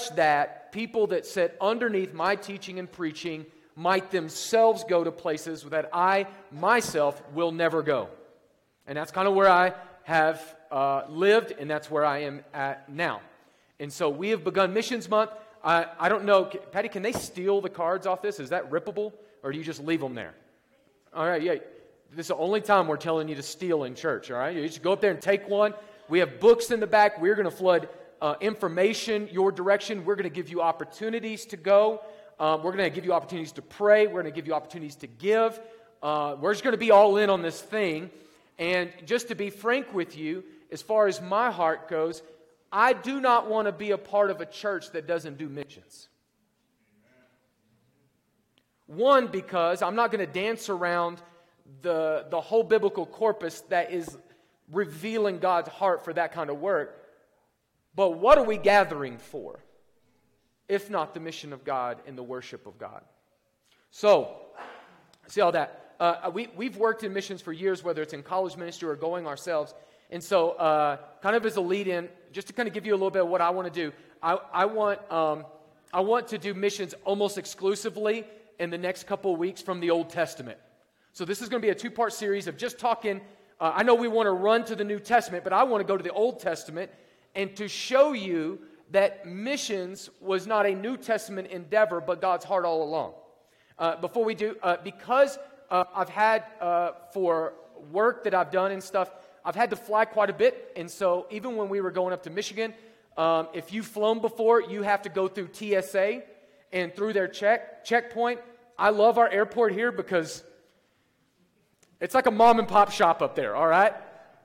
such that people that sit underneath my teaching and preaching might themselves go to places that I myself will never go. And that's kind of where I have uh, lived, and that's where I am at now. And so we have begun Missions Month. I, I don't know, Patty, can they steal the cards off this? Is that rippable, or do you just leave them there? All right, yeah. This is the only time we're telling you to steal in church, all right? You just go up there and take one. We have books in the back. We're going to flood uh, information your direction. We're going to give you opportunities to go. Um, we're going to give you opportunities to pray. We're going to give you opportunities to give. Uh, we're just going to be all in on this thing. And just to be frank with you, as far as my heart goes, I do not want to be a part of a church that doesn't do missions. One, because I'm not going to dance around the, the whole biblical corpus that is revealing God's heart for that kind of work. But what are we gathering for? If not the mission of God and the worship of God. So, see all that. Uh, we, we've worked in missions for years, whether it's in college ministry or going ourselves. And so, uh, kind of as a lead in, just to kind of give you a little bit of what I want to do, I, I, want, um, I want to do missions almost exclusively in the next couple of weeks from the Old Testament. So, this is going to be a two part series of just talking. Uh, I know we want to run to the New Testament, but I want to go to the Old Testament and to show you that missions was not a New Testament endeavor, but God's heart all along. Uh, before we do, uh, because uh, I've had uh, for work that I've done and stuff, I've had to fly quite a bit. And so even when we were going up to Michigan, um, if you've flown before, you have to go through TSA and through their check checkpoint. I love our airport here because it's like a mom and pop shop up there. All right,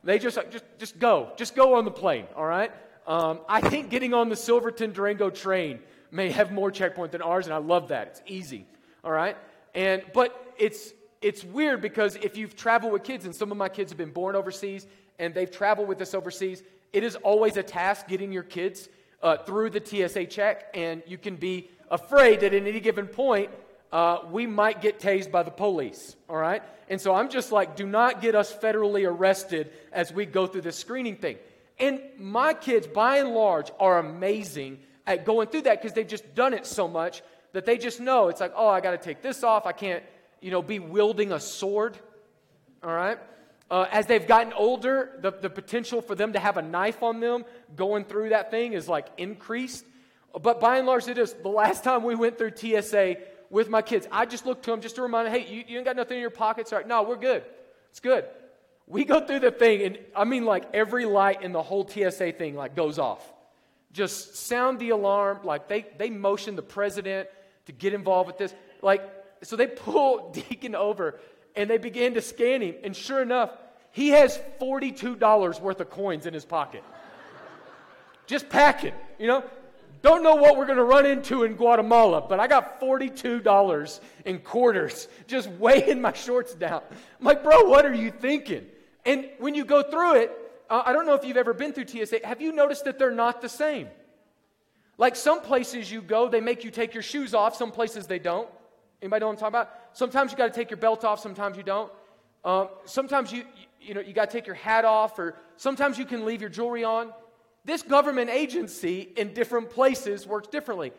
they just just just go, just go on the plane. All right. Um, I think getting on the Silverton Durango train may have more checkpoint than ours, and I love that. It's easy. All right, and but it's it's weird because if you've traveled with kids, and some of my kids have been born overseas and they've traveled with us overseas, it is always a task getting your kids uh, through the TSA check, and you can be afraid that at any given point, uh, we might get tased by the police, all right? And so I'm just like, do not get us federally arrested as we go through this screening thing. And my kids, by and large, are amazing at going through that because they've just done it so much that they just know it's like, oh, I got to take this off. I can't you know, be wielding a sword. All right? Uh, as they've gotten older, the, the potential for them to have a knife on them going through that thing is like increased. But by and large, it is. The last time we went through TSA with my kids, I just look to them just to remind them, hey, you, you ain't got nothing in your pockets? All right, no, we're good. It's good. We go through the thing, and I mean, like every light in the whole TSA thing like goes off. Just sound the alarm. Like they, they motion the president to get involved with this. Like so they pull Deacon over and they begin to scan him. And sure enough, he has $42 worth of coins in his pocket. Just packing, you know? Don't know what we're going to run into in Guatemala, but I got $42 in quarters just weighing my shorts down. I'm like, bro, what are you thinking? And when you go through it, uh, I don't know if you've ever been through TSA. Have you noticed that they're not the same? Like some places you go, they make you take your shoes off, some places they don't. Anybody know what I'm talking about? Sometimes you got to take your belt off, sometimes you don't. Um, sometimes you, you, know, you got to take your hat off, or sometimes you can leave your jewelry on. This government agency in different places works differently.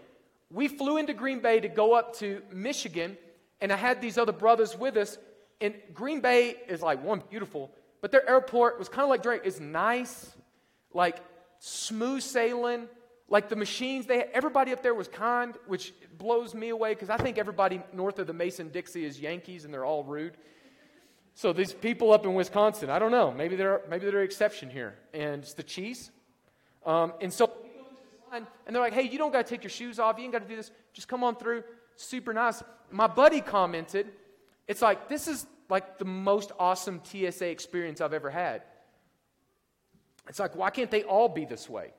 We flew into Green Bay to go up to Michigan, and I had these other brothers with us. And Green Bay is like one beautiful, but their airport was kind of like Drake. It's nice, like smooth sailing, like the machines. They everybody up there was kind, which blows me away because I think everybody north of the Mason Dixie is Yankees and they're all rude. So these people up in Wisconsin, I don't know. Maybe they're maybe they're an exception here, and it's the cheese. Um, and so, and they're like, "Hey, you don't got to take your shoes off. You ain't got to do this. Just come on through. Super nice." My buddy commented, "It's like this is like the most awesome TSA experience I've ever had." It's like, why can't they all be this way?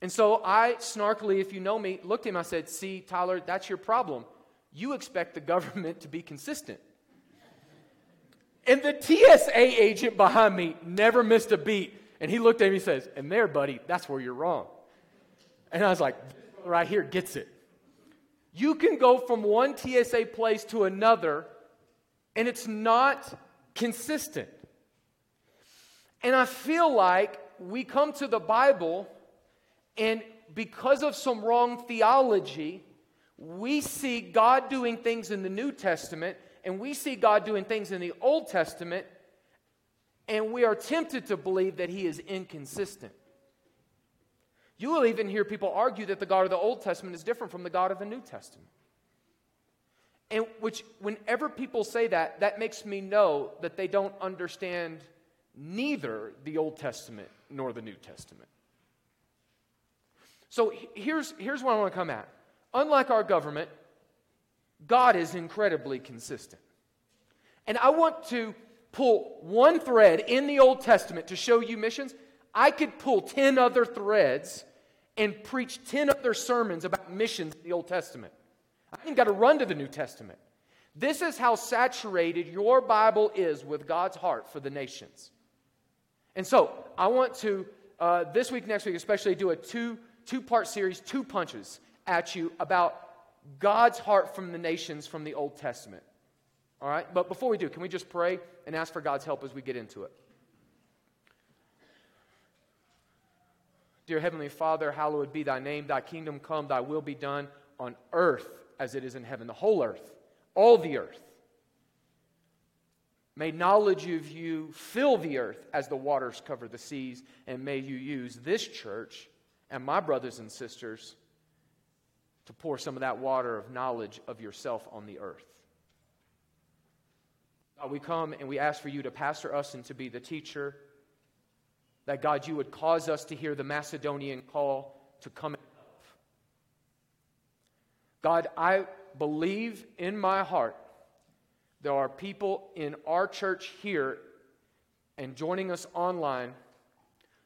And so I snarkily, if you know me, looked at him. I said, See, Tyler, that's your problem. You expect the government to be consistent. And the TSA agent behind me never missed a beat. And he looked at me and says, And there, buddy, that's where you're wrong. And I was like, Right here gets it. You can go from one TSA place to another, and it's not consistent. And I feel like we come to the Bible and because of some wrong theology, we see God doing things in the New Testament and we see God doing things in the Old Testament, and we are tempted to believe that He is inconsistent. You will even hear people argue that the God of the Old Testament is different from the God of the New Testament. And which, whenever people say that, that makes me know that they don't understand neither the Old Testament nor the New Testament. So here's, here's what I want to come at. Unlike our government, God is incredibly consistent. And I want to pull one thread in the Old Testament to show you missions. I could pull 10 other threads and preach 10 other sermons about missions in the Old Testament. I ain't got to run to the New Testament. This is how saturated your Bible is with God's heart for the nations. And so I want to, uh, this week, next week, especially, do a two, two part series, two punches at you about God's heart from the nations from the Old Testament. All right? But before we do, can we just pray and ask for God's help as we get into it? Dear Heavenly Father, hallowed be thy name, thy kingdom come, thy will be done on earth as it is in heaven, the whole earth, all the earth. May knowledge of you fill the earth as the waters cover the seas, and may you use this church and my brothers and sisters to pour some of that water of knowledge of yourself on the earth. God, we come and we ask for you to pastor us and to be the teacher. That God, you would cause us to hear the Macedonian call to come. God, I believe in my heart there are people in our church here and joining us online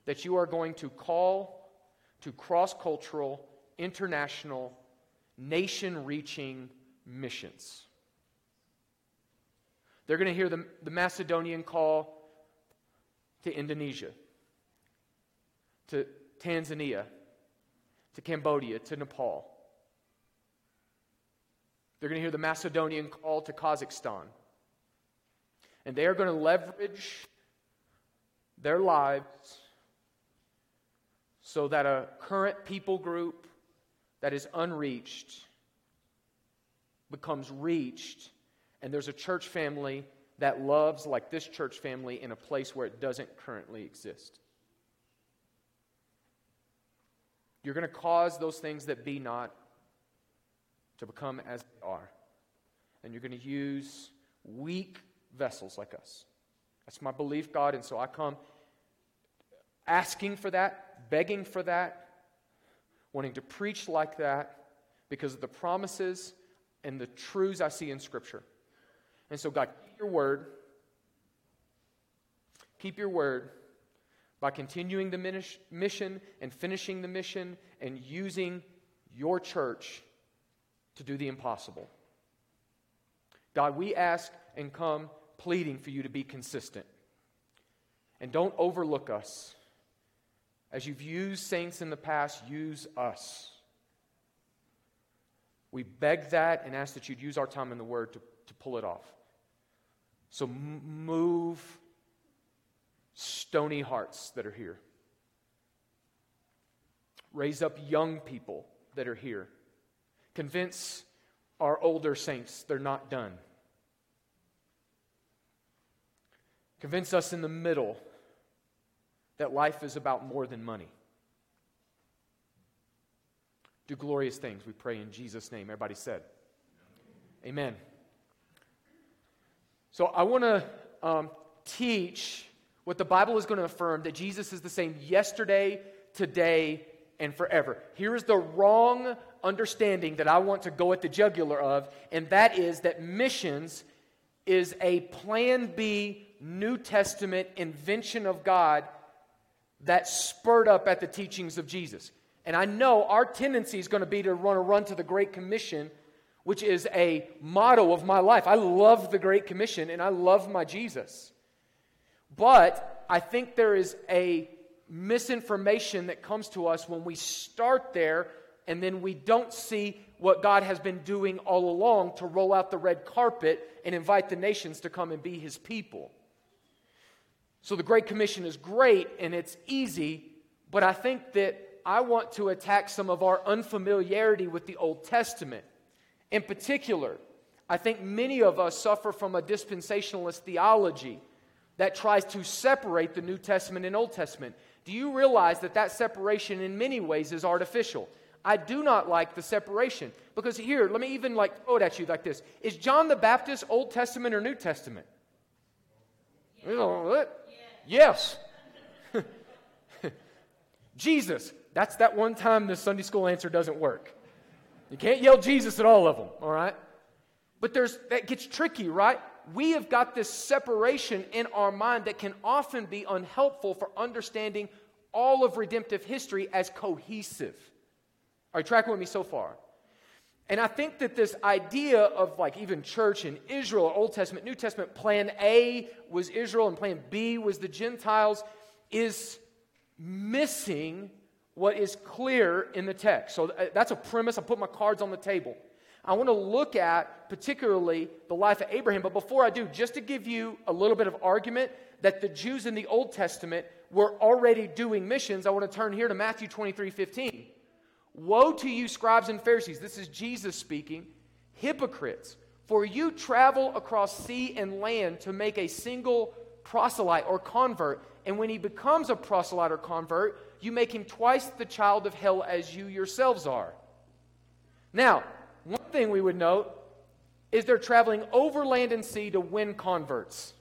that you are going to call to cross cultural, international, nation reaching missions. They're going to hear the, the Macedonian call to Indonesia, to Tanzania, to Cambodia, to Nepal. They're going to hear the Macedonian call to Kazakhstan. And they are going to leverage their lives so that a current people group that is unreached becomes reached, and there's a church family that loves like this church family in a place where it doesn't currently exist. You're going to cause those things that be not to become as they are. And you're going to use weak vessels like us. That's my belief, God. And so I come asking for that, begging for that, wanting to preach like that because of the promises and the truths I see in Scripture. And so, God, keep your word. Keep your word by continuing the mission and finishing the mission and using your church to do the impossible. God, we ask and come pleading for you to be consistent. And don't overlook us. As you've used saints in the past, use us. We beg that and ask that you'd use our time in the Word to, to pull it off. So move stony hearts that are here. Raise up young people that are here. Convince our older saints they're not done. Convince us in the middle that life is about more than money. Do glorious things, we pray in Jesus' name. Everybody said, Amen. So I want to um, teach what the Bible is going to affirm that Jesus is the same yesterday, today, and forever. Here is the wrong understanding that I want to go at the jugular of, and that is that missions is a plan B New Testament invention of God that spurred up at the teachings of Jesus. And I know our tendency is going to be to run a run to the Great Commission, which is a motto of my life. I love the Great Commission and I love my Jesus. But I think there is a misinformation that comes to us when we start there and then we don't see what God has been doing all along to roll out the red carpet and invite the nations to come and be his people. So the Great Commission is great and it's easy, but I think that I want to attack some of our unfamiliarity with the Old Testament. In particular, I think many of us suffer from a dispensationalist theology that tries to separate the New Testament and Old Testament. Do you realize that that separation in many ways is artificial? I do not like the separation because here, let me even like throw it at you like this: Is John the Baptist Old Testament or New Testament? Yeah. Yes. Jesus. That's that one time the Sunday school answer doesn't work. You can't yell Jesus at all of them, all right? But there's that gets tricky, right? We have got this separation in our mind that can often be unhelpful for understanding all of redemptive history as cohesive. Are you tracking with me so far? And I think that this idea of like even church in Israel, Old Testament, New Testament, plan A was Israel and plan B was the Gentiles, is missing what is clear in the text. So uh, that's a premise. I put my cards on the table. I want to look at particularly the life of Abraham. But before I do, just to give you a little bit of argument that the Jews in the Old Testament were already doing missions, I want to turn here to Matthew 23 15. Woe to you, scribes and Pharisees. This is Jesus speaking. Hypocrites, for you travel across sea and land to make a single proselyte or convert. And when he becomes a proselyte or convert, you make him twice the child of hell as you yourselves are. Now, one thing we would note is they're traveling over land and sea to win converts.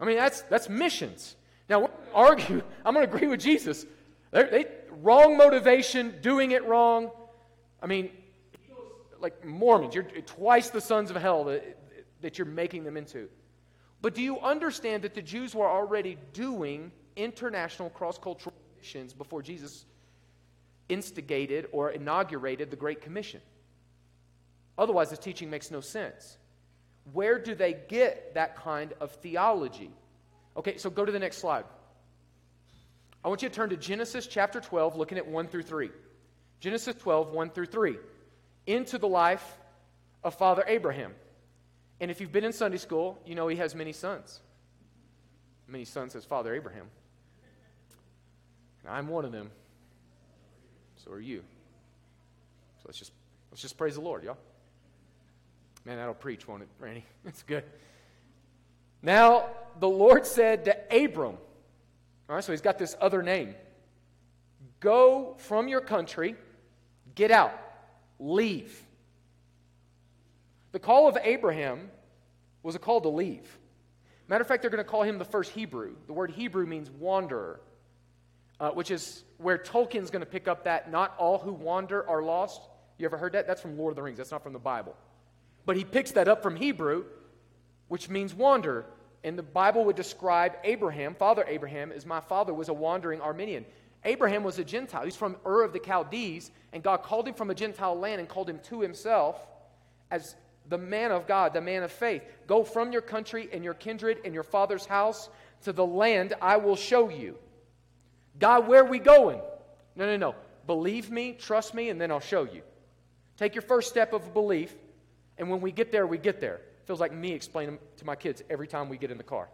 I mean, that's, that's missions. Now, argue, I'm going to agree with Jesus. They're, they wrong motivation, doing it wrong. I mean, like Mormons, you're twice the sons of hell that, that you're making them into. But do you understand that the Jews were already doing international cross cultural missions before Jesus instigated or inaugurated the Great Commission? Otherwise, this teaching makes no sense. Where do they get that kind of theology? Okay, so go to the next slide. I want you to turn to Genesis chapter 12, looking at 1 through 3. Genesis 12, 1 through 3. Into the life of Father Abraham. And if you've been in Sunday school, you know he has many sons. Many sons as Father Abraham. I'm one of them. So are you. So let's just let's just praise the Lord, y'all. Man, that'll preach, won't it, Randy? That's good. Now the Lord said to Abram, all right, so he's got this other name. Go from your country, get out, leave. The call of Abraham was a call to leave. Matter of fact, they're going to call him the first Hebrew. The word Hebrew means wanderer, uh, which is where Tolkien's going to pick up that not all who wander are lost. You ever heard that? That's from Lord of the Rings. That's not from the Bible. But he picks that up from Hebrew, which means wander. And the Bible would describe Abraham, Father Abraham, as my father was a wandering Armenian. Abraham was a Gentile. He's from Ur of the Chaldees, and God called him from a Gentile land and called him to himself as the man of God, the man of faith. Go from your country and your kindred and your father's house to the land I will show you. God, where are we going? No, no, no. Believe me, trust me, and then I'll show you. Take your first step of belief, and when we get there, we get there. Feels like me explaining to my kids every time we get in the car.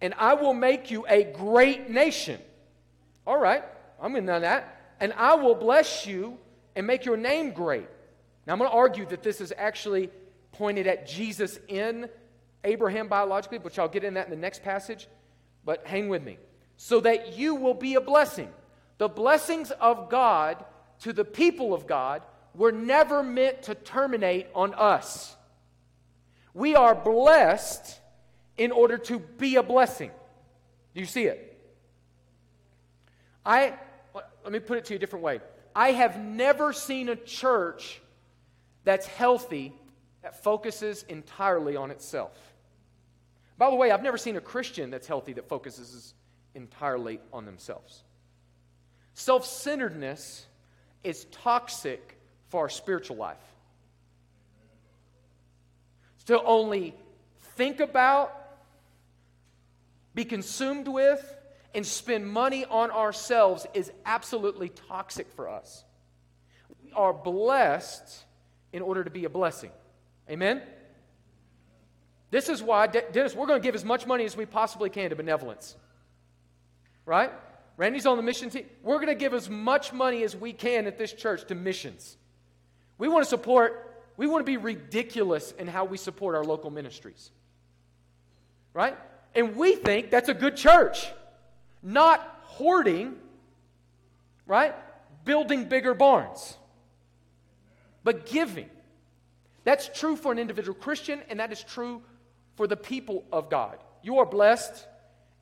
And I will make you a great nation. All right, I'm in on that. And I will bless you and make your name great. Now, I'm going to argue that this is actually pointed at Jesus in Abraham biologically, which I'll get in that in the next passage. But hang with me. So that you will be a blessing. The blessings of God to the people of God were never meant to terminate on us. We are blessed in order to be a blessing. Do you see it? I let me put it to you a different way. I have never seen a church that's healthy that focuses entirely on itself. By the way, I've never seen a Christian that's healthy that focuses entirely on themselves. Self centeredness is toxic for our spiritual life. To only think about, be consumed with, and spend money on ourselves is absolutely toxic for us. We are blessed in order to be a blessing. Amen? This is why, Dennis, we're going to give as much money as we possibly can to benevolence. Right? Randy's on the mission team. We're going to give as much money as we can at this church to missions. We want to support, we want to be ridiculous in how we support our local ministries. Right? And we think that's a good church. Not hoarding, right? Building bigger barns, but giving. That's true for an individual Christian, and that is true for the people of God. You are blessed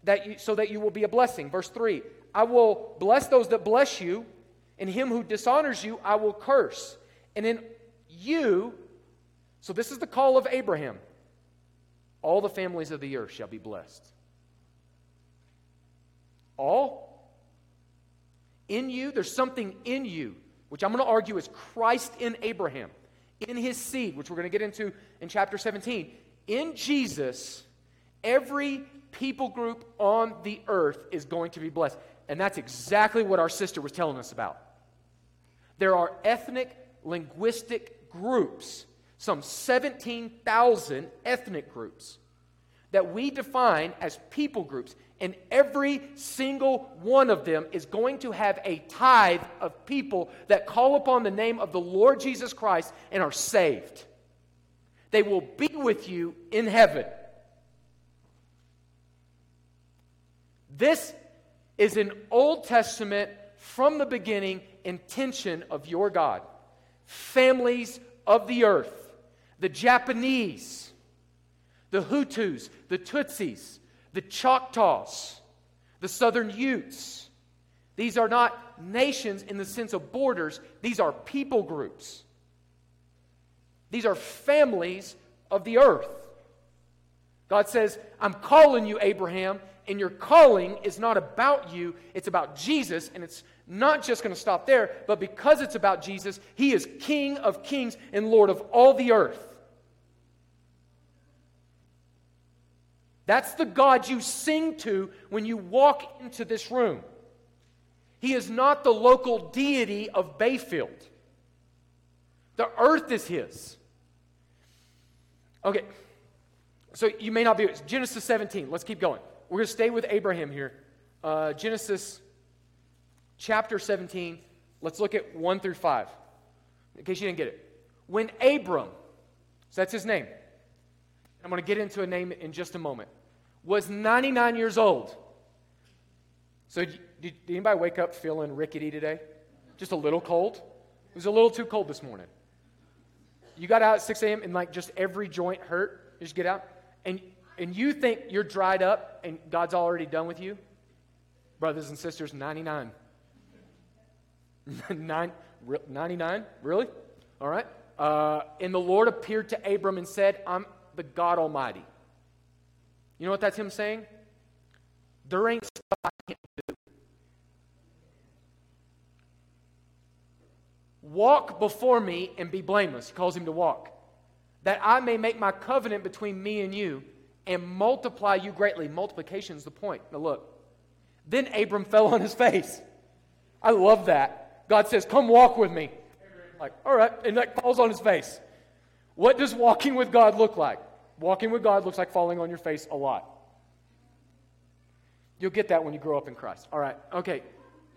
that you, so that you will be a blessing. Verse 3 I will bless those that bless you, and him who dishonors you, I will curse. And in you, so this is the call of Abraham all the families of the earth shall be blessed. All? In you, there's something in you, which I'm going to argue is Christ in Abraham, in his seed, which we're going to get into in chapter 17. In Jesus, every people group on the earth is going to be blessed. And that's exactly what our sister was telling us about. There are ethnic, linguistic groups, some 17,000 ethnic groups that we define as people groups. And every single one of them is going to have a tithe of people that call upon the name of the Lord Jesus Christ and are saved. They will be with you in heaven. This is an Old Testament, from the beginning, intention of your God. Families of the earth, the Japanese, the Hutus, the Tutsis, the Choctaws, the Southern Utes. These are not nations in the sense of borders, these are people groups. These are families of the earth. God says, I'm calling you, Abraham, and your calling is not about you, it's about Jesus, and it's not just going to stop there, but because it's about Jesus, He is King of kings and Lord of all the earth. That's the God you sing to when you walk into this room. He is not the local deity of Bayfield. The earth is His. Okay, so you may not be. Genesis 17. Let's keep going. We're going to stay with Abraham here. Uh, Genesis chapter 17. Let's look at 1 through 5, in case you didn't get it. When Abram, so that's his name, I'm going to get into a name in just a moment, was 99 years old. So, did, did anybody wake up feeling rickety today? Just a little cold? It was a little too cold this morning. You got out at 6 a.m. and like just every joint hurt. You just get out. And, and you think you're dried up and God's already done with you? Brothers and sisters, 99. 99? Really? All right. Uh, and the Lord appeared to Abram and said, I'm the God Almighty. You know what that's him saying? There ain't stuff I can't do. Walk before me and be blameless. He calls him to walk. That I may make my covenant between me and you and multiply you greatly. Multiplication is the point. Now look. Then Abram fell on his face. I love that. God says, Come walk with me. Like, all right. And that falls on his face. What does walking with God look like? Walking with God looks like falling on your face a lot. You'll get that when you grow up in Christ. All right, okay.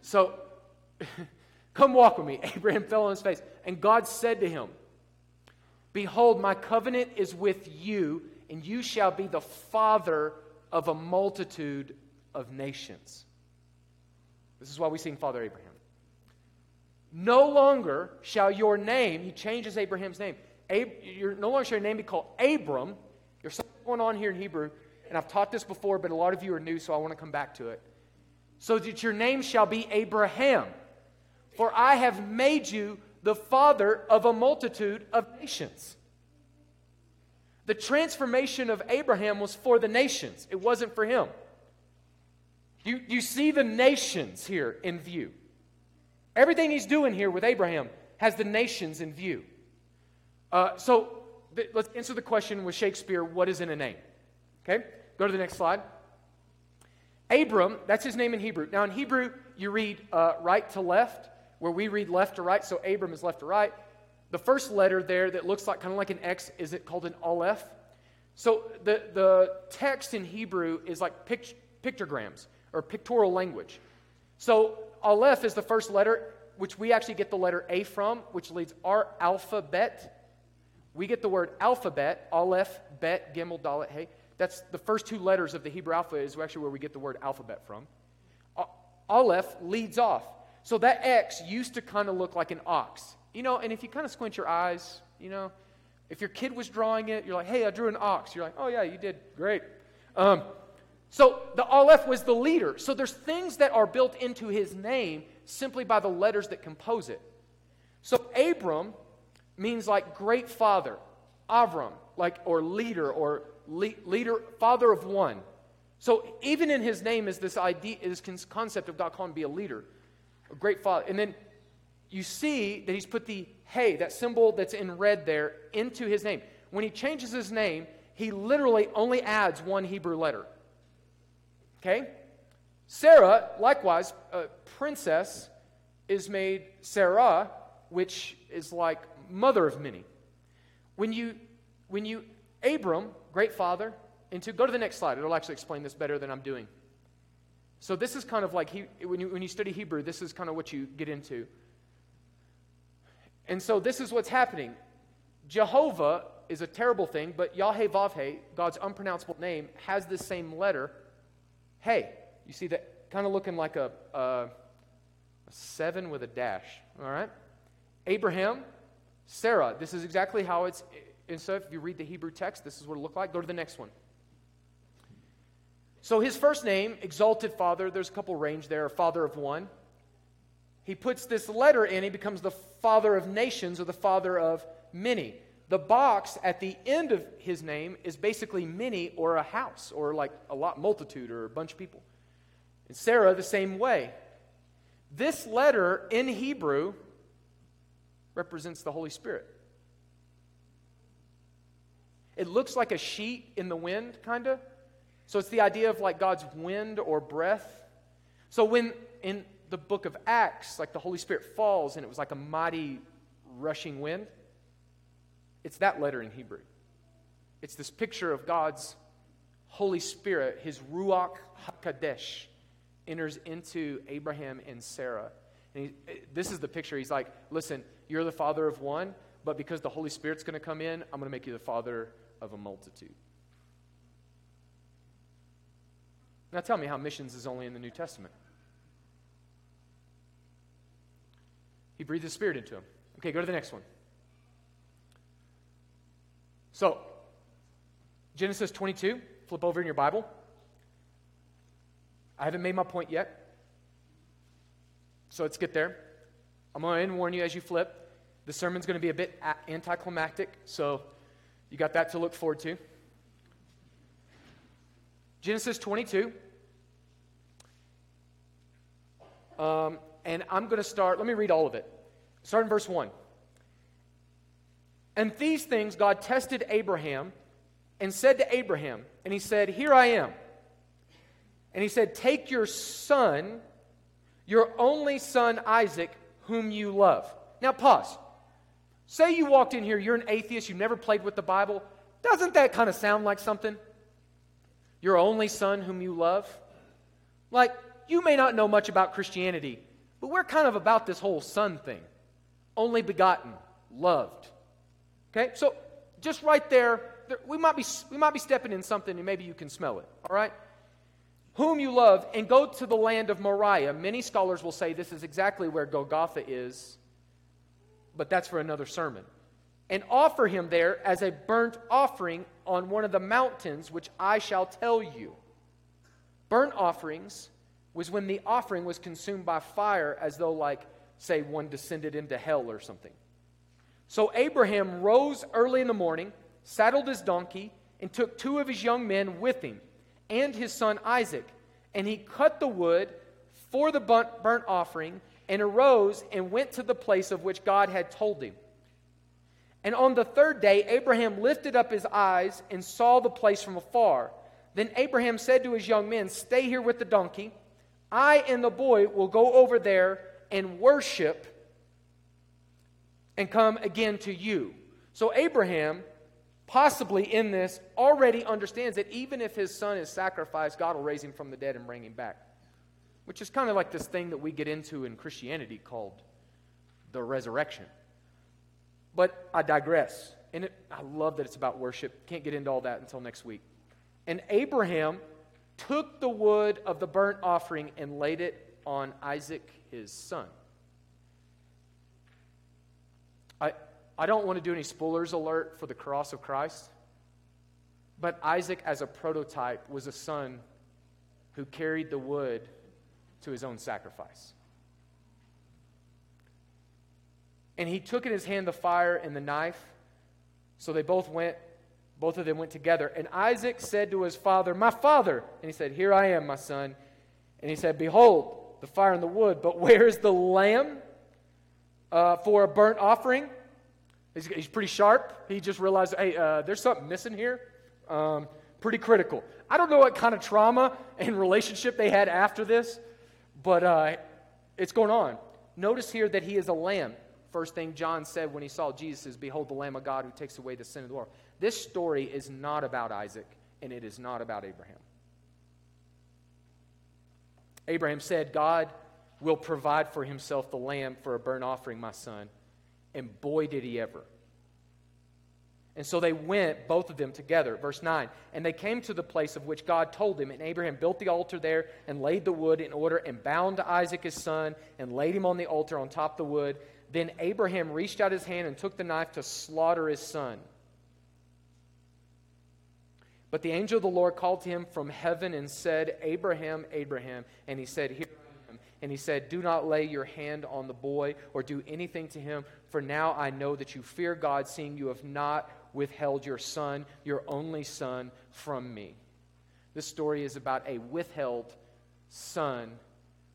So, come walk with me. Abraham fell on his face. And God said to him, Behold, my covenant is with you, and you shall be the father of a multitude of nations. This is why we sing Father Abraham. No longer shall your name, he changes Abraham's name. Ab, you're no longer shall your name be called Abram, there's something going on here in Hebrew, and I've taught this before, but a lot of you are new, so I want to come back to it. So that your name shall be Abraham, for I have made you the father of a multitude of nations. The transformation of Abraham was for the nations, it wasn't for him. You, you see the nations here in view. Everything he's doing here with Abraham has the nations in view. Uh, so let's answer the question with Shakespeare what is in a name? Okay, go to the next slide. Abram, that's his name in Hebrew. Now, in Hebrew, you read uh, right to left, where we read left to right, so Abram is left to right. The first letter there that looks like kind of like an X, is it called an Aleph? So the, the text in Hebrew is like pict- pictograms or pictorial language. So Aleph is the first letter, which we actually get the letter A from, which leads our alphabet. We get the word alphabet, Aleph, Bet, Gimel, Dalet, Hey. That's the first two letters of the Hebrew alphabet is actually where we get the word alphabet from. Aleph leads off. So that X used to kind of look like an ox. You know, and if you kind of squint your eyes, you know, if your kid was drawing it, you're like, hey, I drew an ox. You're like, oh, yeah, you did. Great. Um, so the Aleph was the leader. So there's things that are built into his name simply by the letters that compose it. So Abram means like great father, Avram, like or leader or le- leader, father of one. So even in his name is this idea, this concept of God calling be a leader, a great father. And then you see that he's put the hey, that symbol that's in red there, into his name. When he changes his name, he literally only adds one Hebrew letter. Okay? Sarah, likewise, a princess, is made Sarah, which is like mother of many. When you, when you, Abram, great father, into, go to the next slide. It'll actually explain this better than I'm doing. So this is kind of like, he, when, you, when you study Hebrew, this is kind of what you get into. And so this is what's happening. Jehovah is a terrible thing, but Yahweh God's unpronounceable name, has the same letter. Hey, you see that kind of looking like a, a, a seven with a dash, all right? Abraham, Sarah, this is exactly how it's. And so if you read the Hebrew text, this is what it looked like. Go to the next one. So his first name, Exalted Father, there's a couple range there, Father of one he puts this letter in, he becomes the father of nations or the father of many. The box at the end of his name is basically many or a house or like a lot, multitude or a bunch of people. And Sarah, the same way. This letter in Hebrew represents the Holy Spirit. It looks like a sheet in the wind, kind of. So it's the idea of like God's wind or breath. So when in the book of Acts, like the Holy Spirit falls and it was like a mighty rushing wind. It's that letter in Hebrew. It's this picture of God's Holy Spirit, his Ruach HaKadosh, enters into Abraham and Sarah. And he, eh, this is the picture. He's like, listen, you're the father of one, but because the Holy Spirit's going to come in, I'm going to make you the father of a multitude. Now tell me how missions is only in the New Testament. He breathed his spirit into him. Okay, go to the next one. So, Genesis 22, flip over in your Bible. I haven't made my point yet. So let's get there. I'm going to warn you as you flip. The sermon's going to be a bit anticlimactic, so you got that to look forward to. Genesis 22. Um, and I'm going to start, let me read all of it. Start in verse 1. And these things God tested Abraham and said to Abraham, and he said, Here I am. And he said, Take your son, your only son Isaac, whom you love. Now, pause. Say you walked in here, you're an atheist, you've never played with the Bible. Doesn't that kind of sound like something? Your only son, whom you love? Like, you may not know much about Christianity, but we're kind of about this whole son thing. Only begotten, loved. Okay? So just right there, there, we, might be, we might be stepping in something and maybe you can smell it. All right? Whom you love, and go to the land of Moriah. Many scholars will say this is exactly where Golgotha is, but that's for another sermon. And offer him there as a burnt offering on one of the mountains which I shall tell you. Burnt offerings was when the offering was consumed by fire as though, like, say, one descended into hell or something. So Abraham rose early in the morning, saddled his donkey, and took two of his young men with him and his son Isaac. And he cut the wood for the burnt offering and arose and went to the place of which God had told him. And on the third day, Abraham lifted up his eyes and saw the place from afar. Then Abraham said to his young men, Stay here with the donkey. I and the boy will go over there and worship and come again to you. So, Abraham, possibly in this, already understands that even if his son is sacrificed, God will raise him from the dead and bring him back. which is kind of like this thing that we get into in Christianity called the resurrection. But I digress. And it, I love that it's about worship. Can't get into all that until next week. And Abraham took the wood of the burnt offering and laid it on Isaac, his son. I, I don't want to do any spoilers alert for the cross of Christ, but Isaac, as a prototype, was a son who carried the wood to his own sacrifice. And he took in his hand the fire and the knife. So they both went, both of them went together. And Isaac said to his father, My father. And he said, Here I am, my son. And he said, Behold, the fire and the wood, but where is the lamb uh, for a burnt offering? He's, he's, pretty sharp. He just realized, hey, uh, there's something missing here. Um, pretty critical. I don't know what kind of trauma and relationship they had after this, but uh, it's going on. Notice here that he is a lamb. First thing John said when he saw Jesus is, Behold, the Lamb of God who takes away the sin of the world. This story is not about Isaac, and it is not about Abraham. Abraham said, God will provide for himself the lamb for a burnt offering, my son. And boy, did he ever. And so they went, both of them together. Verse 9. And they came to the place of which God told him. And Abraham built the altar there and laid the wood in order and bound Isaac his son and laid him on the altar on top of the wood. Then Abraham reached out his hand and took the knife to slaughter his son. But the angel of the Lord called to him from heaven and said, Abraham, Abraham. And he said, Here I am. And he said, Do not lay your hand on the boy or do anything to him, for now I know that you fear God, seeing you have not withheld your son, your only son, from me. This story is about a withheld son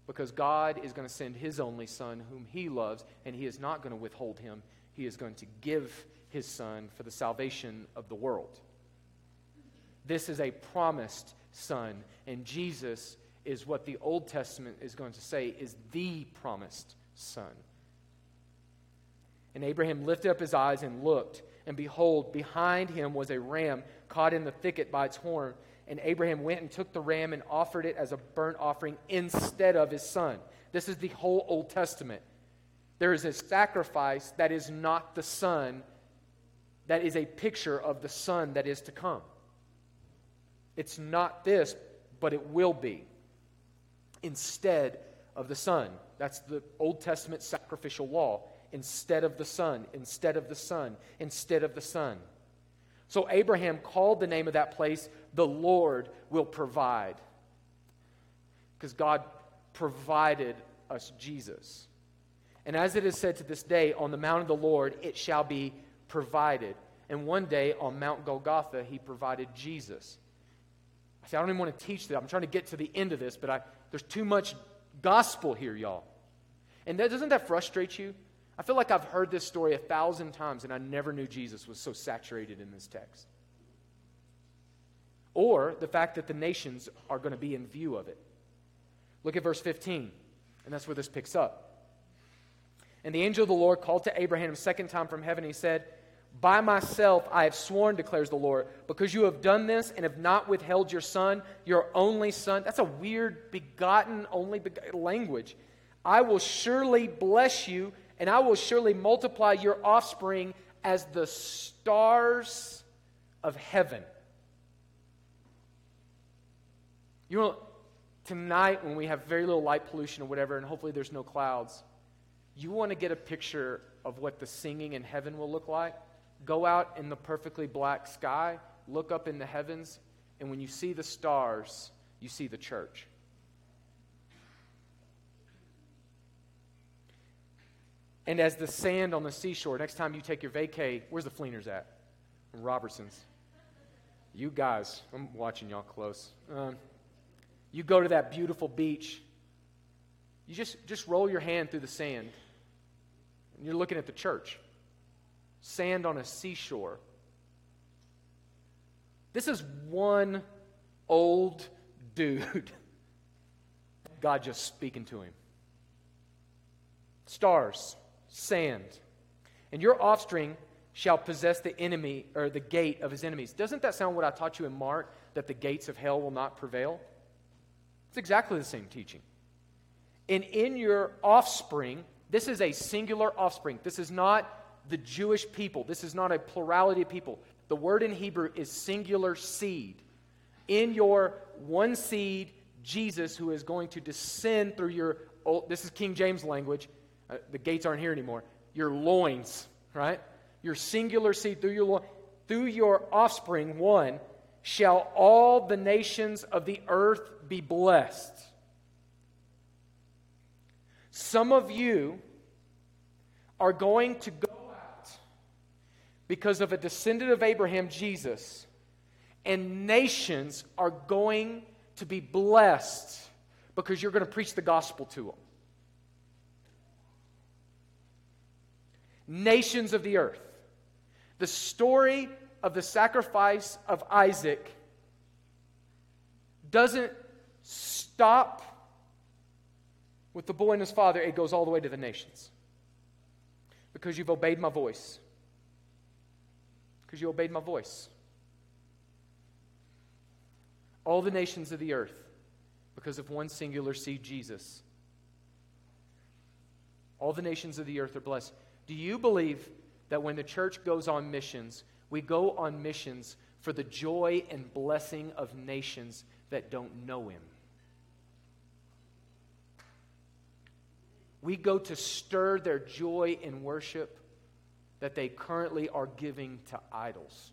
because God is going to send his only son, whom he loves, and he is not going to withhold him. He is going to give his son for the salvation of the world. This is a promised son, and Jesus is what the Old Testament is going to say is the promised son. And Abraham lifted up his eyes and looked, and behold, behind him was a ram caught in the thicket by its horn. And Abraham went and took the ram and offered it as a burnt offering instead of his son. This is the whole Old Testament. There is a sacrifice that is not the son, that is a picture of the son that is to come. It's not this, but it will be instead of the son. That's the Old Testament sacrificial law instead of the Son, instead of the Son, instead of the Son. So Abraham called the name of that place, the Lord will provide. Because God provided us Jesus. And as it is said to this day, on the mount of the Lord it shall be provided. And one day on Mount Golgotha, he provided Jesus. I I don't even want to teach that. I'm trying to get to the end of this, but I, there's too much gospel here, y'all. And that, doesn't that frustrate you? I feel like I've heard this story a thousand times and I never knew Jesus was so saturated in this text. Or the fact that the nations are going to be in view of it. Look at verse 15, and that's where this picks up. And the angel of the Lord called to Abraham a second time from heaven. He said, By myself I have sworn, declares the Lord, because you have done this and have not withheld your son, your only son. That's a weird, begotten, only begotten language. I will surely bless you and I will surely multiply your offspring as the stars of heaven. You know, tonight when we have very little light pollution or whatever, and hopefully there's no clouds, you want to get a picture of what the singing in heaven will look like? Go out in the perfectly black sky, look up in the heavens, and when you see the stars, you see the church. And as the sand on the seashore, next time you take your vacay, where's the Fleeners at? Robertson's. You guys, I'm watching y'all close. Um, you go to that beautiful beach. You just, just roll your hand through the sand, and you're looking at the church. Sand on a seashore. This is one old dude. God just speaking to him. Stars sand. And your offspring shall possess the enemy or the gate of his enemies. Doesn't that sound what I taught you in Mark that the gates of hell will not prevail? It's exactly the same teaching. And in your offspring, this is a singular offspring. This is not the Jewish people. This is not a plurality of people. The word in Hebrew is singular seed. In your one seed, Jesus, who is going to descend through your, oh, this is King James language. Uh, the gates aren't here anymore. Your loins, right? Your singular seed through your through your offspring, one, shall all the nations of the earth be blessed. Some of you are going to go because of a descendant of Abraham, Jesus, and nations are going to be blessed because you're going to preach the gospel to them. Nations of the earth. The story of the sacrifice of Isaac doesn't stop with the boy and his father, it goes all the way to the nations. Because you've obeyed my voice. Because you obeyed my voice. All the nations of the earth, because of one singular seed, Jesus. All the nations of the earth are blessed. Do you believe that when the church goes on missions, we go on missions for the joy and blessing of nations that don't know Him. We go to stir their joy in worship that they currently are giving to idols.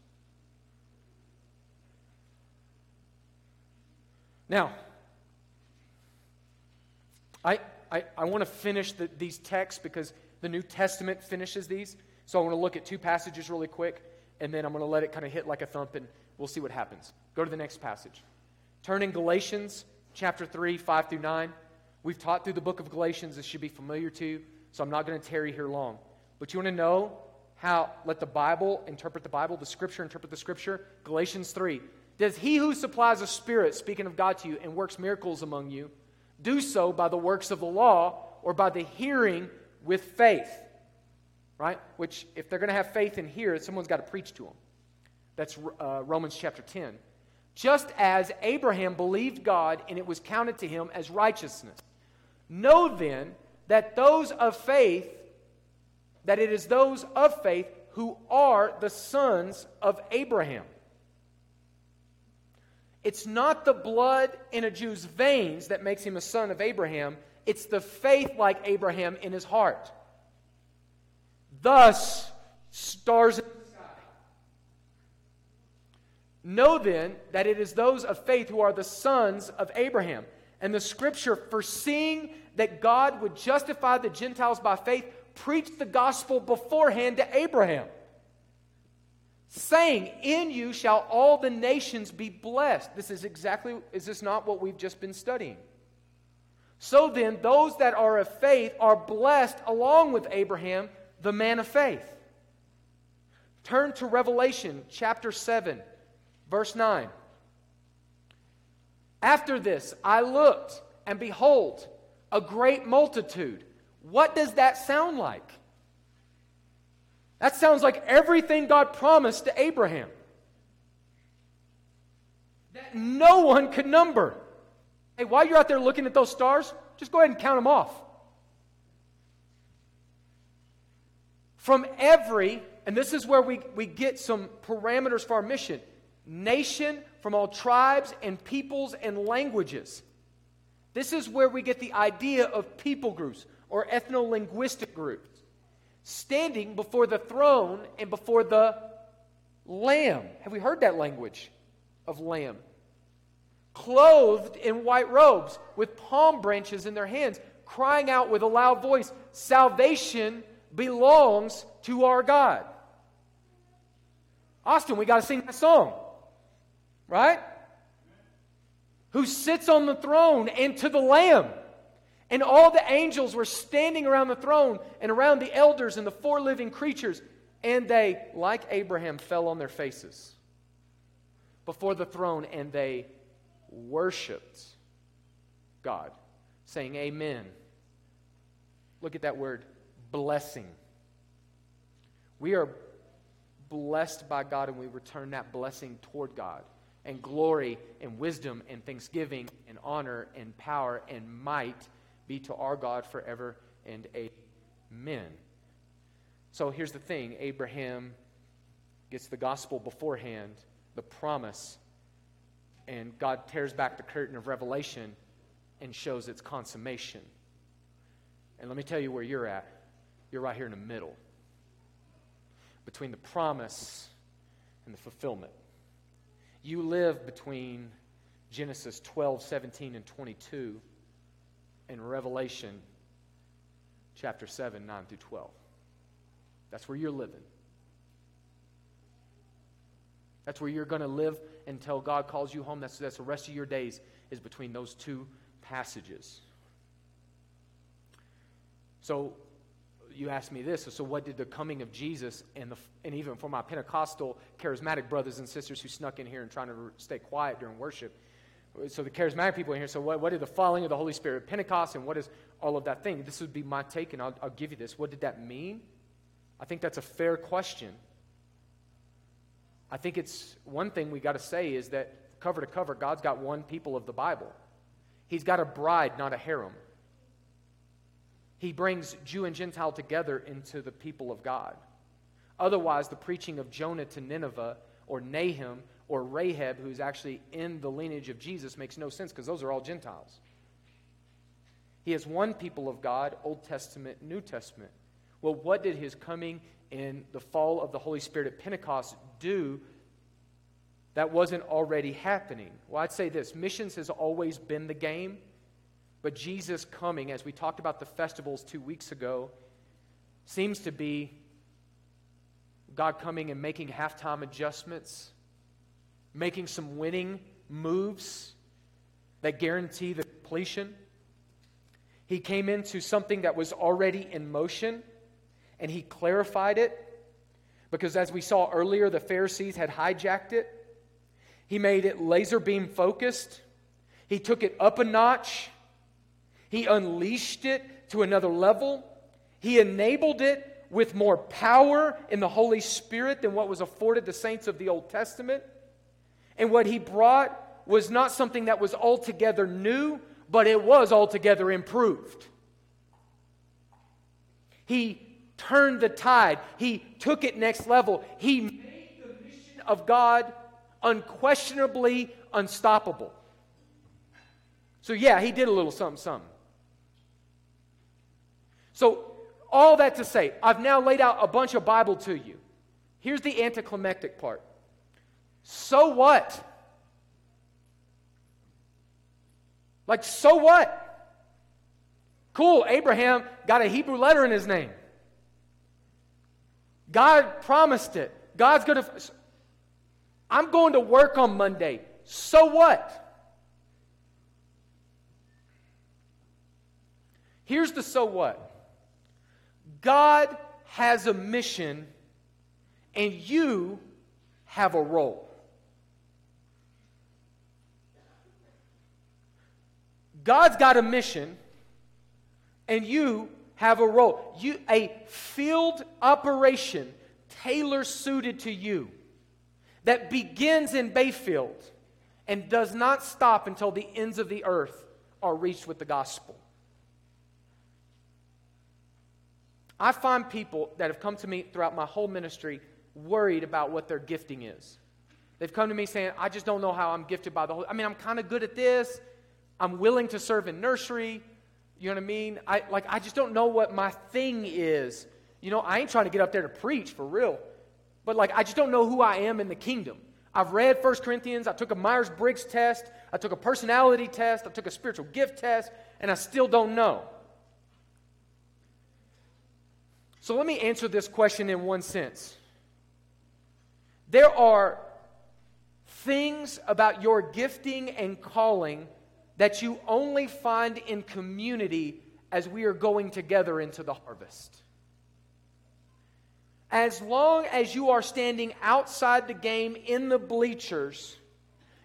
Now, I, I, I want to finish the, these texts because the New Testament finishes these. So I want to look at two passages really quick and then I'm going to let it kind of hit like a thump, and we'll see what happens. Go to the next passage. Turn in Galatians chapter 3, 5 through 9. We've taught through the book of Galatians. This should be familiar to you, so I'm not going to tarry here long. But you want to know how, let the Bible interpret the Bible, the Scripture interpret the Scripture? Galatians 3. Does he who supplies a spirit, speaking of God to you, and works miracles among you, do so by the works of the law or by the hearing with faith? right? Which, if they're going to have faith in here, someone's got to preach to them. That's uh, Romans chapter 10. Just as Abraham believed God and it was counted to him as righteousness. Know then that those of faith, that it is those of faith who are the sons of Abraham. It's not the blood in a Jew's veins that makes him a son of Abraham, it's the faith like Abraham in his heart. Thus, stars in the sky. Know then that it is those of faith who are the sons of Abraham. And the scripture, foreseeing that God would justify the Gentiles by faith, preached the gospel beforehand to Abraham, saying, In you shall all the nations be blessed. This is exactly, is this not what we've just been studying? So then, those that are of faith are blessed along with Abraham the man of faith. Turn to Revelation chapter 7, verse 9. After this, I looked, and behold, a great multitude. What does that sound like? That sounds like everything God promised to Abraham. That no one could number. Hey, while you're out there looking at those stars, just go ahead and count them off. from every, and this is where we, we get some parameters for our mission nation from all tribes and peoples and languages. This is where we get the idea of people groups or ethno linguistic groups standing before the throne and before the Lamb. Have we heard that language of Lamb? Clothed in white robes with palm branches in their hands, crying out with a loud voice, Salvation belongs to our God. Austin, we got to sing that song, right? Who sits on the throne and to the Lamb. And all the angels were standing around the throne and around the elders and the four living creatures. And they, like Abraham, fell on their faces before the throne and they worshiped God, saying, Amen. Look at that word blessing. We are blessed by God and we return that blessing toward God. And glory and wisdom and thanksgiving and honor and power and might be to our God forever and amen. So here's the thing Abraham gets the gospel beforehand, the promise, and God tears back the curtain of revelation and shows its consummation. And let me tell you where you're at. You're right here in the middle between the promise and the fulfillment. You live between Genesis 12, 17, and 22 and Revelation chapter 7, 9 through 12. That's where you're living. That's where you're going to live until God calls you home. That's, that's the rest of your days is between those two passages. So you asked me this. So what did the coming of Jesus and, the, and even for my Pentecostal charismatic brothers and sisters who snuck in here and trying to stay quiet during worship, so the charismatic people in here, so what, what did the falling of the Holy Spirit, Pentecost, and what is all of that thing? This would be my take, and I'll, I'll give you this. What did that mean? I think that's a fair question. I think it's one thing we got to say is that cover to cover, God's got one people of the Bible. He's got a bride, not a harem. He brings Jew and Gentile together into the people of God. Otherwise, the preaching of Jonah to Nineveh or Nahum or Rahab, who's actually in the lineage of Jesus, makes no sense because those are all Gentiles. He has one people of God, Old Testament, New Testament. Well, what did his coming in the fall of the Holy Spirit at Pentecost do that wasn't already happening? Well, I'd say this missions has always been the game, but Jesus coming, as we talked about the festivals two weeks ago, seems to be God coming and making halftime adjustments, making some winning moves that guarantee the completion. He came into something that was already in motion and he clarified it because, as we saw earlier, the Pharisees had hijacked it. He made it laser beam focused, he took it up a notch, he unleashed it to another level, he enabled it with more power in the Holy Spirit than what was afforded the saints of the Old Testament. And what he brought was not something that was altogether new, but it was altogether improved. He turned the tide. He took it next level. He made the mission of God unquestionably unstoppable. So, yeah, he did a little something, something. So, all that to say, I've now laid out a bunch of Bible to you. Here's the anticlimactic part. So what? Like, so what? Cool, Abraham got a Hebrew letter in his name. God promised it. God's going to. I'm going to work on Monday. So what? Here's the so what God has a mission, and you have a role. God's got a mission, and you have a role. You, a field operation tailor suited to you that begins in Bayfield and does not stop until the ends of the earth are reached with the gospel. I find people that have come to me throughout my whole ministry worried about what their gifting is. They've come to me saying, I just don't know how I'm gifted by the Holy I mean, I'm kind of good at this. I'm willing to serve in nursery. You know what I mean? I like I just don't know what my thing is. You know, I ain't trying to get up there to preach for real. But like I just don't know who I am in the kingdom. I've read 1 Corinthians, I took a Myers-Briggs test, I took a personality test, I took a spiritual gift test, and I still don't know. So let me answer this question in one sense. There are things about your gifting and calling that you only find in community as we are going together into the harvest. As long as you are standing outside the game in the bleachers,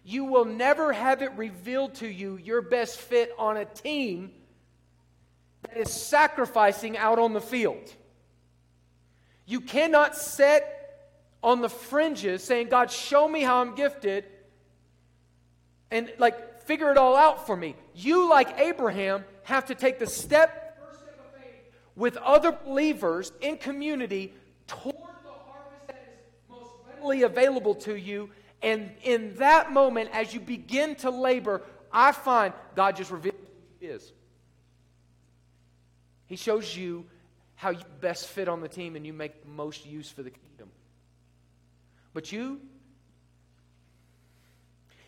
you will never have it revealed to you your best fit on a team that is sacrificing out on the field. You cannot sit on the fringes saying, God, show me how I'm gifted, and like figure it all out for me. You, like Abraham, have to take the step, with other believers in community toward the harvest that is most readily available to you. And in that moment, as you begin to labor, I find God just reveals who He is. He shows you how you best fit on the team and you make most use for the kingdom. But you,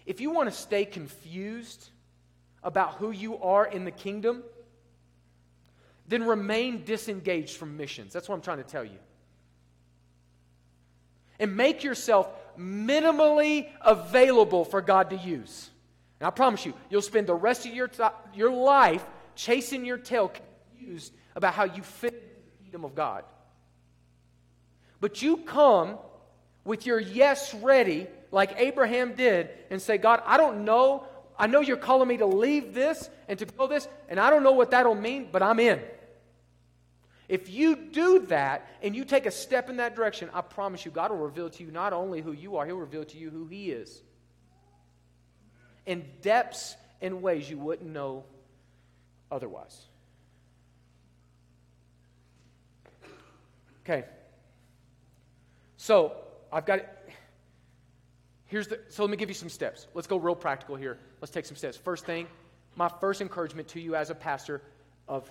if you want to stay confused about who you are in the kingdom, then remain disengaged from missions. That's what I'm trying to tell you. And make yourself minimally available for God to use. And I promise you, you'll spend the rest of your, your life chasing your tail confused about how you fit the kingdom of God. But you come with your yes ready, like Abraham did, and say, God, I don't know. I know you're calling me to leave this and to go this, and I don't know what that'll mean, but I'm in. If you do that and you take a step in that direction, I promise you, God will reveal to you not only who you are, He'll reveal to you who He is. In depths and ways you wouldn't know otherwise. Okay. So, I've got. Here's the, so let me give you some steps. Let's go real practical here. Let's take some steps. First thing, my first encouragement to you as a pastor of,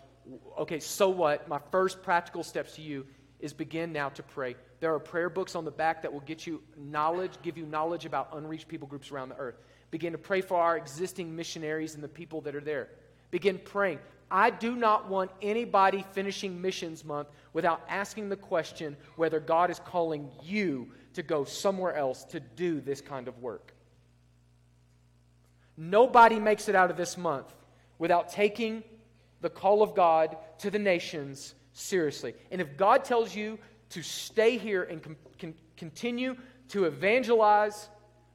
okay, so what? My first practical steps to you is begin now to pray. There are prayer books on the back that will get you knowledge, give you knowledge about unreached people groups around the earth. Begin to pray for our existing missionaries and the people that are there. Begin praying. I do not want anybody finishing missions month without asking the question whether God is calling you to go somewhere else to do this kind of work. Nobody makes it out of this month without taking the call of God to the nations seriously. And if God tells you to stay here and com- con- continue to evangelize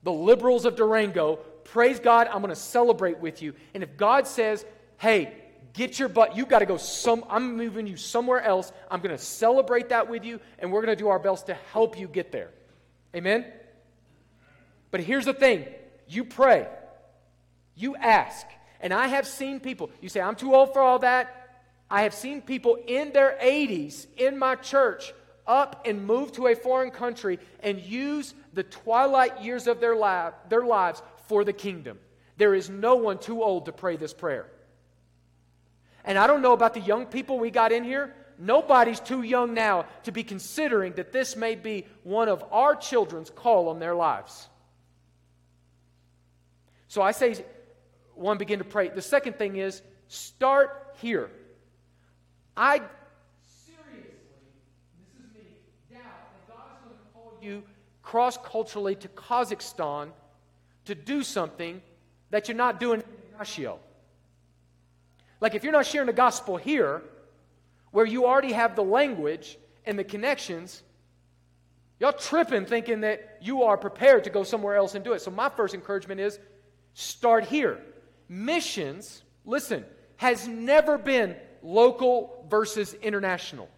the liberals of Durango, praise God, I'm going to celebrate with you. And if God says, hey, get your butt, you got to go some, I'm moving you somewhere else, I'm going to celebrate that with you, and we're going to do our best to help you get there. Amen? But here's the thing you pray, you ask. And I have seen people, you say, I'm too old for all that. I have seen people in their 80s in my church up and move to a foreign country and use the twilight years of their, lab, their lives for the kingdom. There is no one too old to pray this prayer. And I don't know about the young people we got in here, nobody's too young now to be considering that this may be one of our children's call on their lives. So I say, one, begin to pray. The second thing is start here. I seriously, this is me, doubt that God is going to call you cross culturally to Kazakhstan to do something that you're not doing in Ignacio. Like if you're not sharing the gospel here, where you already have the language and the connections, y'all tripping thinking that you are prepared to go somewhere else and do it. So, my first encouragement is start here. Missions, listen, has never been local versus international.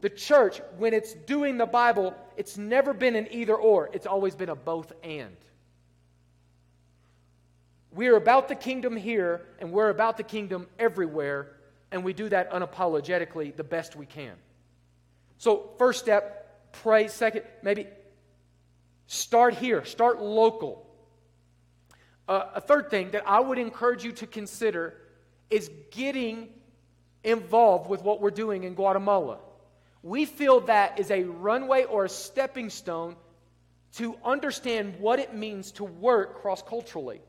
The church, when it's doing the Bible, it's never been an either or, it's always been a both and. We are about the kingdom here, and we're about the kingdom everywhere and we do that unapologetically the best we can. So, first step, pray. Second, maybe start here, start local. Uh, a third thing that I would encourage you to consider is getting involved with what we're doing in Guatemala. We feel that is a runway or a stepping stone to understand what it means to work cross culturally.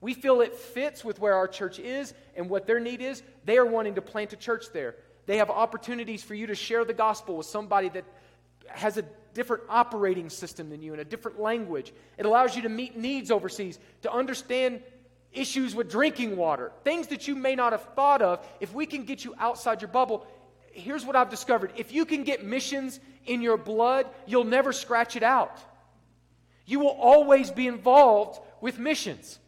We feel it fits with where our church is and what their need is. They are wanting to plant a church there. They have opportunities for you to share the gospel with somebody that has a different operating system than you and a different language. It allows you to meet needs overseas, to understand issues with drinking water, things that you may not have thought of. If we can get you outside your bubble, here's what I've discovered if you can get missions in your blood, you'll never scratch it out. You will always be involved with missions.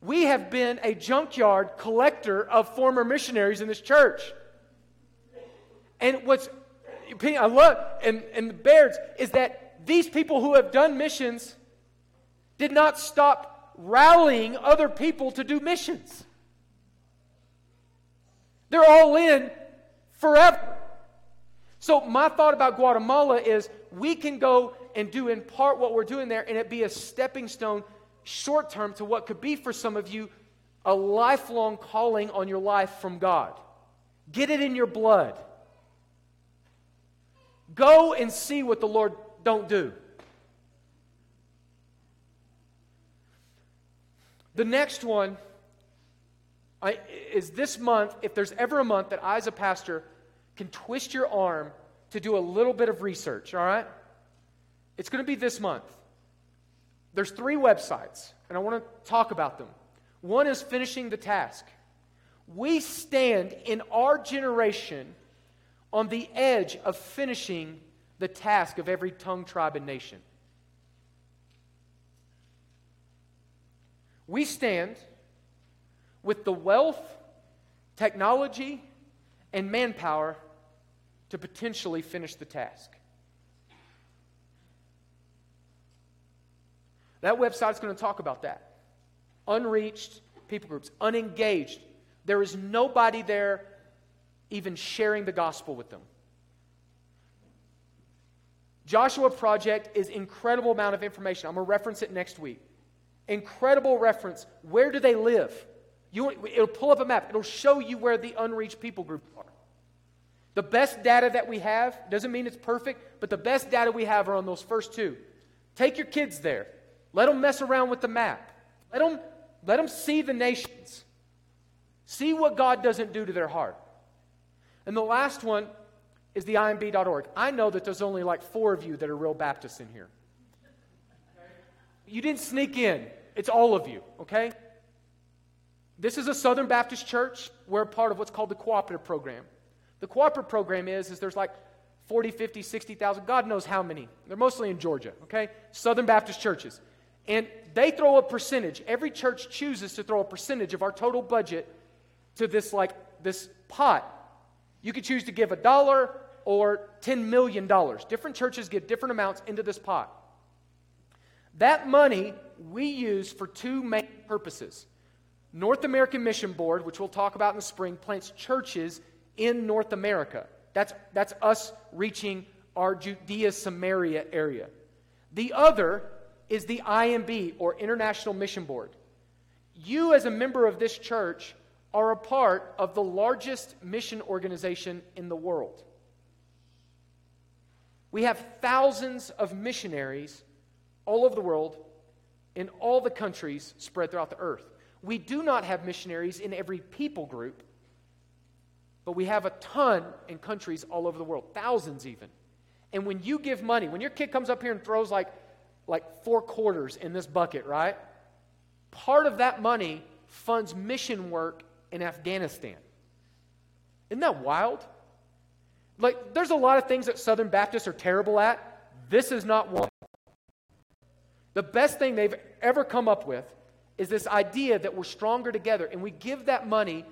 We have been a junkyard collector of former missionaries in this church. And what's I love and, and the Bairds is that these people who have done missions did not stop rallying other people to do missions. They're all in forever. So, my thought about Guatemala is we can go and do in part what we're doing there, and it be a stepping stone short term to what could be for some of you a lifelong calling on your life from God. Get it in your blood. Go and see what the Lord don't do. The next one I, is this month, if there's ever a month that I, as a pastor, can twist your arm to do a little bit of research, all right? It's going to be this month. There's three websites, and I want to talk about them. One is finishing the task. We stand in our generation on the edge of finishing the task of every tongue, tribe, and nation. We stand with the wealth, technology, and manpower to potentially finish the task. That website is going to talk about that. Unreached people groups, unengaged. There is nobody there even sharing the gospel with them. Joshua Project is incredible amount of information. I'm going to reference it next week. Incredible reference. Where do they live? You, it'll pull up a map. It'll show you where the unreached people groups are. The best data that we have doesn't mean it's perfect, but the best data we have are on those first two. Take your kids there. Let them mess around with the map. Let them, let them see the nations. See what God doesn't do to their heart. And the last one is the imb.org. I know that there's only like four of you that are real Baptists in here. You didn't sneak in, it's all of you, okay? This is a Southern Baptist church. We're part of what's called the cooperative program. The cooperative program is, is there's like 40, 50, 60,000, God knows how many. They're mostly in Georgia, okay? Southern Baptist churches. And they throw a percentage. Every church chooses to throw a percentage of our total budget to this like this pot. You could choose to give a dollar or $10 million. Different churches give different amounts into this pot. That money we use for two main purposes. North American Mission Board, which we'll talk about in the spring, plants churches in North America. That's, that's us reaching our Judea Samaria area. The other is the IMB, or International Mission Board. You, as a member of this church, are a part of the largest mission organization in the world. We have thousands of missionaries all over the world in all the countries spread throughout the earth. We do not have missionaries in every people group, but we have a ton in countries all over the world, thousands even. And when you give money, when your kid comes up here and throws like, like four quarters in this bucket, right? Part of that money funds mission work in Afghanistan. Isn't that wild? Like, there's a lot of things that Southern Baptists are terrible at. This is not one. The best thing they've ever come up with is this idea that we're stronger together, and we give that money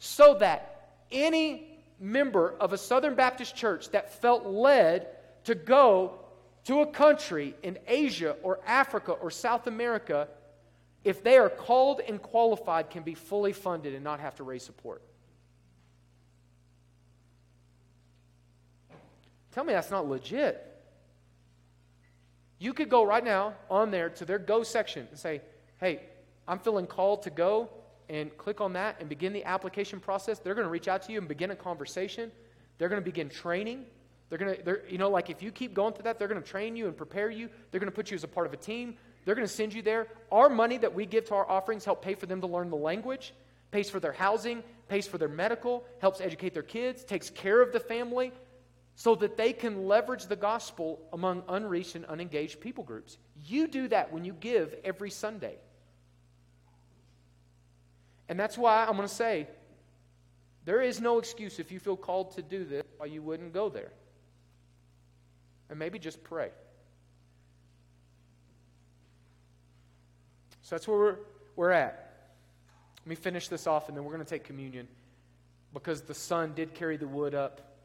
so that any member of a Southern Baptist church that felt led to go to a country in Asia or Africa or South America if they are called and qualified, can be fully funded and not have to raise support. Tell me that's not legit. You could go right now on there to their go section and say, hey, I'm feeling called to go, and click on that and begin the application process. They're going to reach out to you and begin a conversation. They're going to begin training. They're going to, you know, like if you keep going through that, they're going to train you and prepare you. They're going to put you as a part of a team. They're going to send you there. Our money that we give to our offerings help pay for them to learn the language, pays for their housing, pays for their medical, helps educate their kids, takes care of the family so that they can leverage the gospel among unreached and unengaged people groups. You do that when you give every Sunday. And that's why I'm going to say there is no excuse if you feel called to do this why you wouldn't go there. And maybe just pray. So that's where we're, we're at. Let me finish this off and then we're going to take communion because the Son did carry the wood up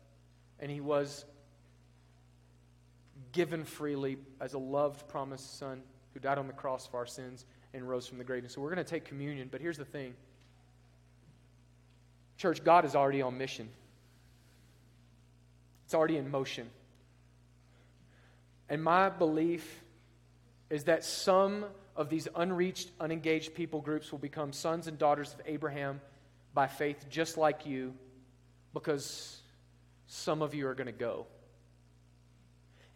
and he was given freely as a loved, promised Son who died on the cross for our sins and rose from the grave. And so we're going to take communion, but here's the thing Church, God is already on mission, it's already in motion. And my belief is that some of these unreached, unengaged people groups will become sons and daughters of Abraham by faith, just like you, because some of you are going to go,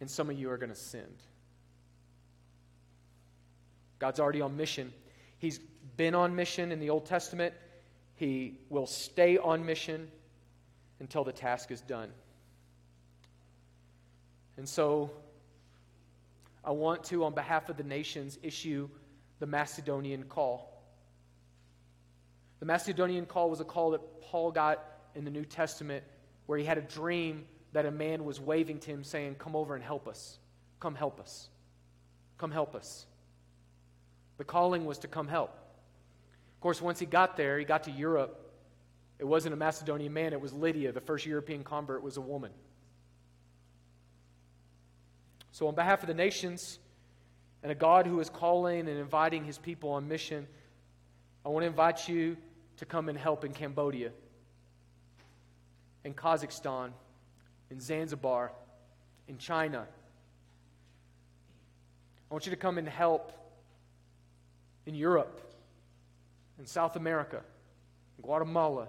and some of you are going to send. God's already on mission. He's been on mission in the Old Testament. He will stay on mission until the task is done. And so, I want to, on behalf of the nations, issue the Macedonian call. The Macedonian call was a call that Paul got in the New Testament where he had a dream that a man was waving to him saying, Come over and help us. Come help us. Come help us. The calling was to come help. Of course, once he got there, he got to Europe. It wasn't a Macedonian man, it was Lydia, the first European convert, was a woman. So, on behalf of the nations and a God who is calling and inviting his people on mission, I want to invite you to come and help in Cambodia, in Kazakhstan, in Zanzibar, in China. I want you to come and help in Europe, in South America, in Guatemala. I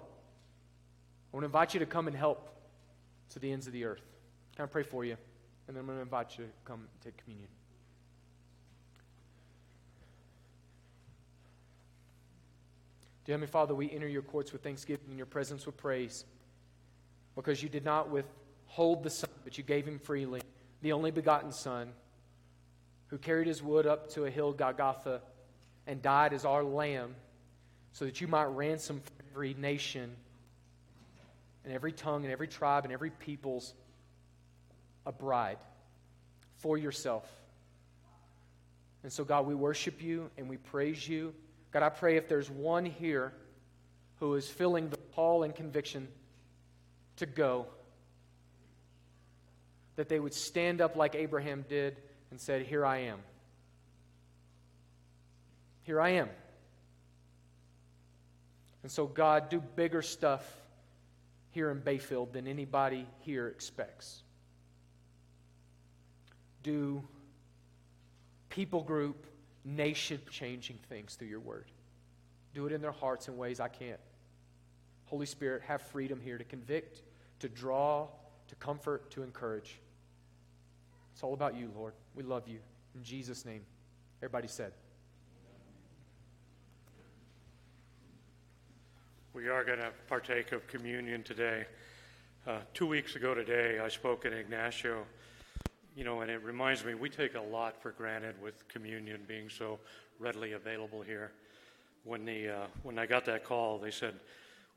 want to invite you to come and help to the ends of the earth. Can I pray for you? And then I'm going to invite you to come take communion. Dear Heavenly Father, we enter your courts with thanksgiving and your presence with praise because you did not withhold the Son, but you gave him freely, the only begotten Son, who carried his wood up to a hill, Golgotha, and died as our lamb so that you might ransom every nation and every tongue and every tribe and every people's a bride for yourself. And so, God, we worship you and we praise you. God, I pray if there's one here who is feeling the call and conviction to go, that they would stand up like Abraham did and said, Here I am. Here I am. And so, God, do bigger stuff here in Bayfield than anybody here expects. Do people group, nation changing things through your word. Do it in their hearts in ways I can't. Holy Spirit, have freedom here to convict, to draw, to comfort, to encourage. It's all about you, Lord. We love you. In Jesus' name. Everybody said. We are going to partake of communion today. Uh, two weeks ago today, I spoke at Ignacio, you know, and it reminds me we take a lot for granted with communion being so readily available here. When, the, uh, when I got that call, they said,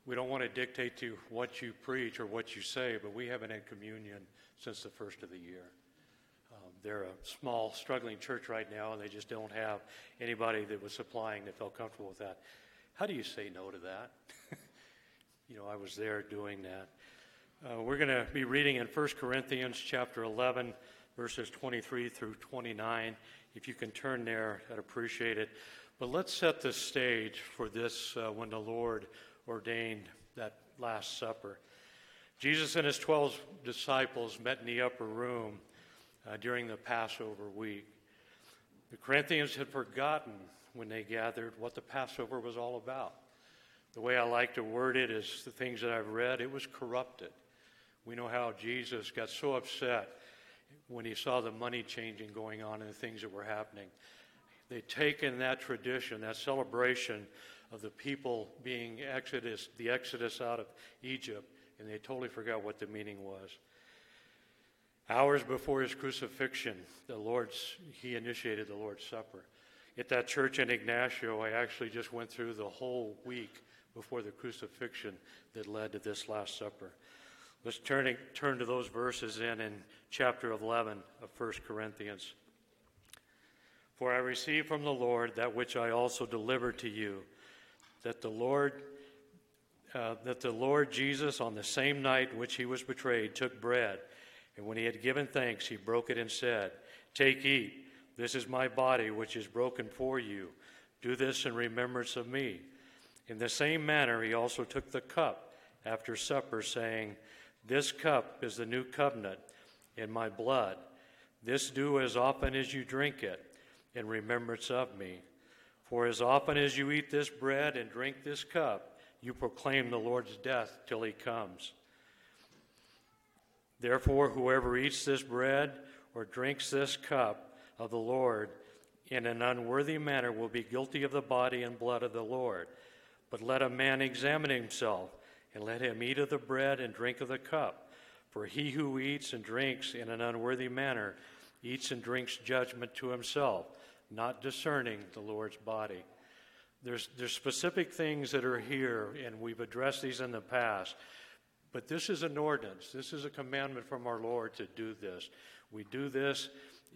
We don't want to dictate to what you preach or what you say, but we haven't had communion since the first of the year. Um, they're a small, struggling church right now, and they just don't have anybody that was supplying that felt comfortable with that. How do you say no to that? you know, I was there doing that. Uh, we're going to be reading in 1 Corinthians chapter 11, verses 23 through 29. If you can turn there, I'd appreciate it. But let's set the stage for this uh, when the Lord ordained that Last Supper. Jesus and his 12 disciples met in the upper room uh, during the Passover week. The Corinthians had forgotten when they gathered what the Passover was all about. The way I like to word it is the things that I've read, it was corrupted. We know how Jesus got so upset when he saw the money changing going on and the things that were happening. They'd taken that tradition, that celebration of the people being exodus, the exodus out of Egypt, and they totally forgot what the meaning was. Hours before his crucifixion, the Lord's he initiated the Lord's Supper. At that church in Ignacio, I actually just went through the whole week before the crucifixion that led to this Last Supper. Let's turn, turn to those verses in in chapter 11 of 1 Corinthians. For I received from the Lord that which I also delivered to you, that the Lord uh, that the Lord Jesus, on the same night which he was betrayed, took bread, and when he had given thanks, he broke it and said, Take, eat. This is my body, which is broken for you. Do this in remembrance of me. In the same manner, he also took the cup after supper, saying, This cup is the new covenant in my blood. This do as often as you drink it in remembrance of me. For as often as you eat this bread and drink this cup, you proclaim the Lord's death till he comes. Therefore, whoever eats this bread or drinks this cup of the Lord in an unworthy manner will be guilty of the body and blood of the Lord. But let a man examine himself, and let him eat of the bread and drink of the cup. For he who eats and drinks in an unworthy manner eats and drinks judgment to himself, not discerning the Lord's body. There's, there's specific things that are here, and we've addressed these in the past. But this is an ordinance. This is a commandment from our Lord to do this. We do this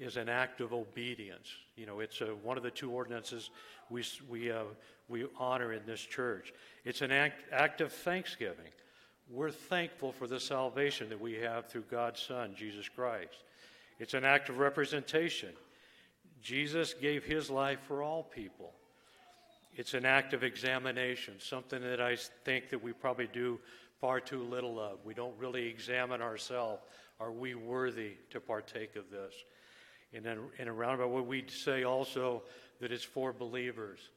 as an act of obedience. You know, it's a, one of the two ordinances we, we, uh, we honor in this church. It's an act, act of thanksgiving. We're thankful for the salvation that we have through God's Son, Jesus Christ. It's an act of representation. Jesus gave his life for all people. It's an act of examination, something that I think that we probably do far too little of. We don't really examine ourselves. Are we worthy to partake of this? And then in a roundabout way, we'd say also that it's for believers.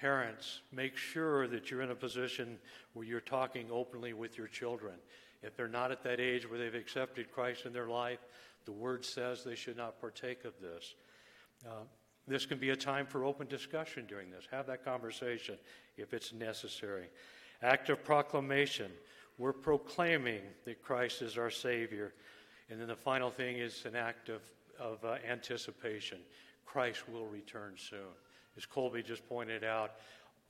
Parents, make sure that you're in a position where you're talking openly with your children. If they're not at that age where they've accepted Christ in their life, the Word says they should not partake of this. Uh, this can be a time for open discussion during this. Have that conversation if it's necessary. Act of proclamation. We're proclaiming that Christ is our Savior. And then the final thing is an act of, of uh, anticipation. Christ will return soon. As Colby just pointed out,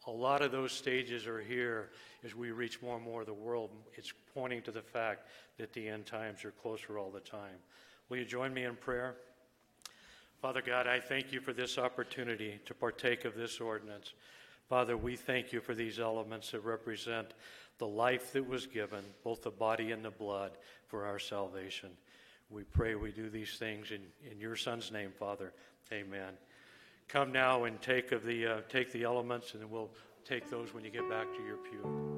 a lot of those stages are here as we reach more and more of the world. It's pointing to the fact that the end times are closer all the time. Will you join me in prayer? Father God, I thank you for this opportunity to partake of this ordinance. Father, we thank you for these elements that represent the life that was given, both the body and the blood, for our salvation. We pray we do these things in, in your Son's name, Father. Amen. Come now and take of the uh, take the elements, and then we'll take those when you get back to your pew.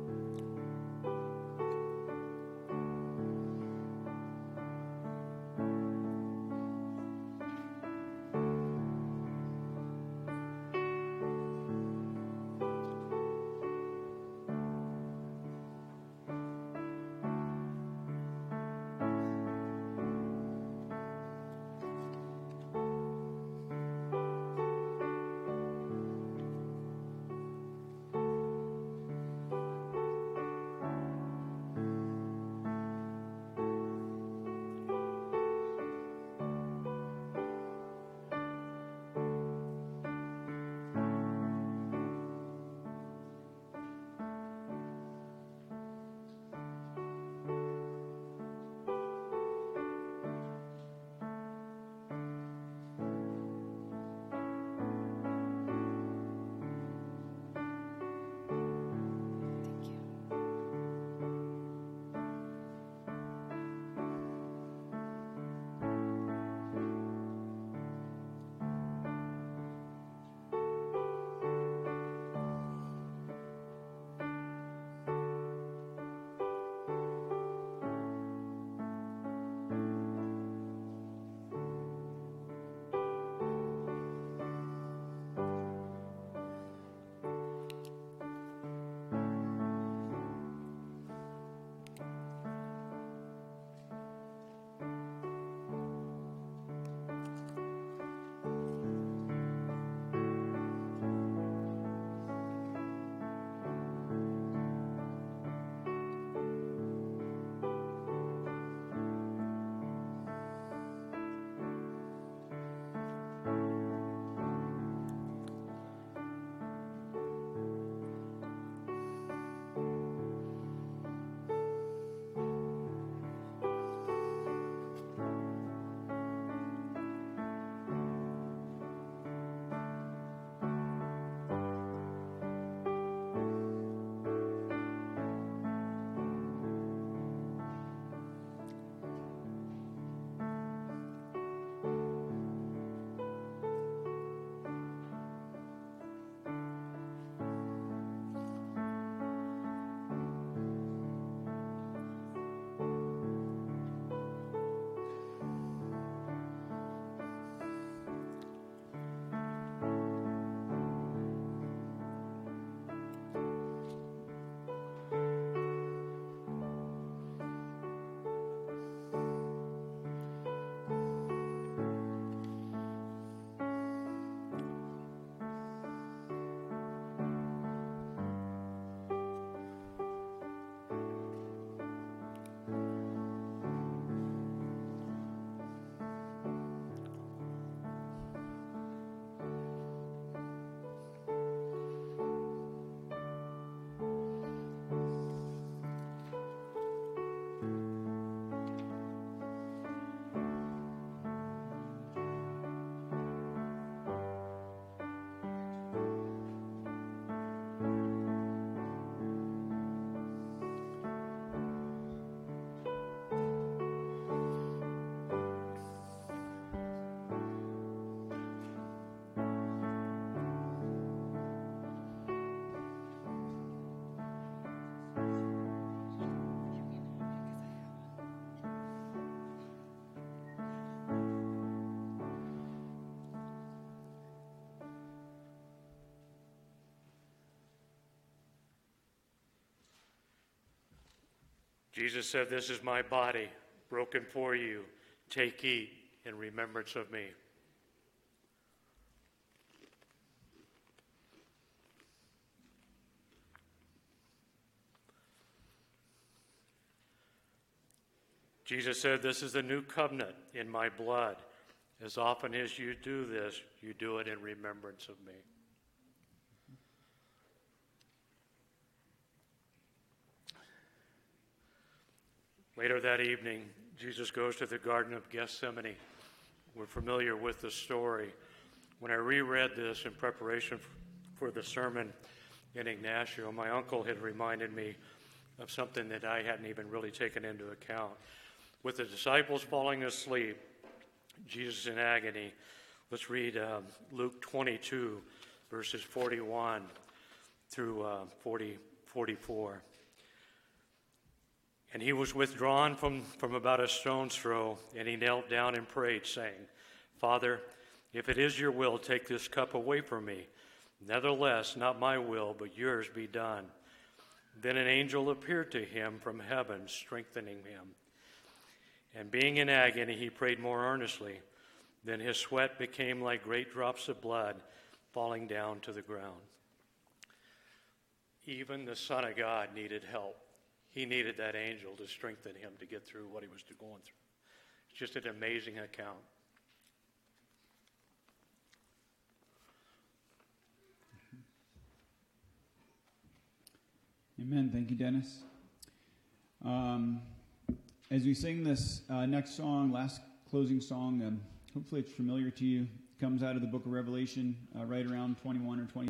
Jesus said, This is my body, broken for you. Take, eat in remembrance of me. Jesus said, This is the new covenant in my blood. As often as you do this, you do it in remembrance of me. Later that evening, Jesus goes to the Garden of Gethsemane. We're familiar with the story. When I reread this in preparation for the sermon in Ignacio, my uncle had reminded me of something that I hadn't even really taken into account. With the disciples falling asleep, Jesus in agony, let's read uh, Luke 22, verses 41 through uh, 40, 44. And he was withdrawn from, from about a stone's throw, and he knelt down and prayed, saying, Father, if it is your will, take this cup away from me. Nevertheless, not my will, but yours be done. Then an angel appeared to him from heaven, strengthening him. And being in agony, he prayed more earnestly. Then his sweat became like great drops of blood falling down to the ground. Even the Son of God needed help. He needed that angel to strengthen him to get through what he was going through. It's just an amazing account. Amen. Thank you, Dennis. Um, as we sing this uh, next song, last closing song, um, hopefully it's familiar to you. It comes out of the book of Revelation, uh, right around 21 or 20.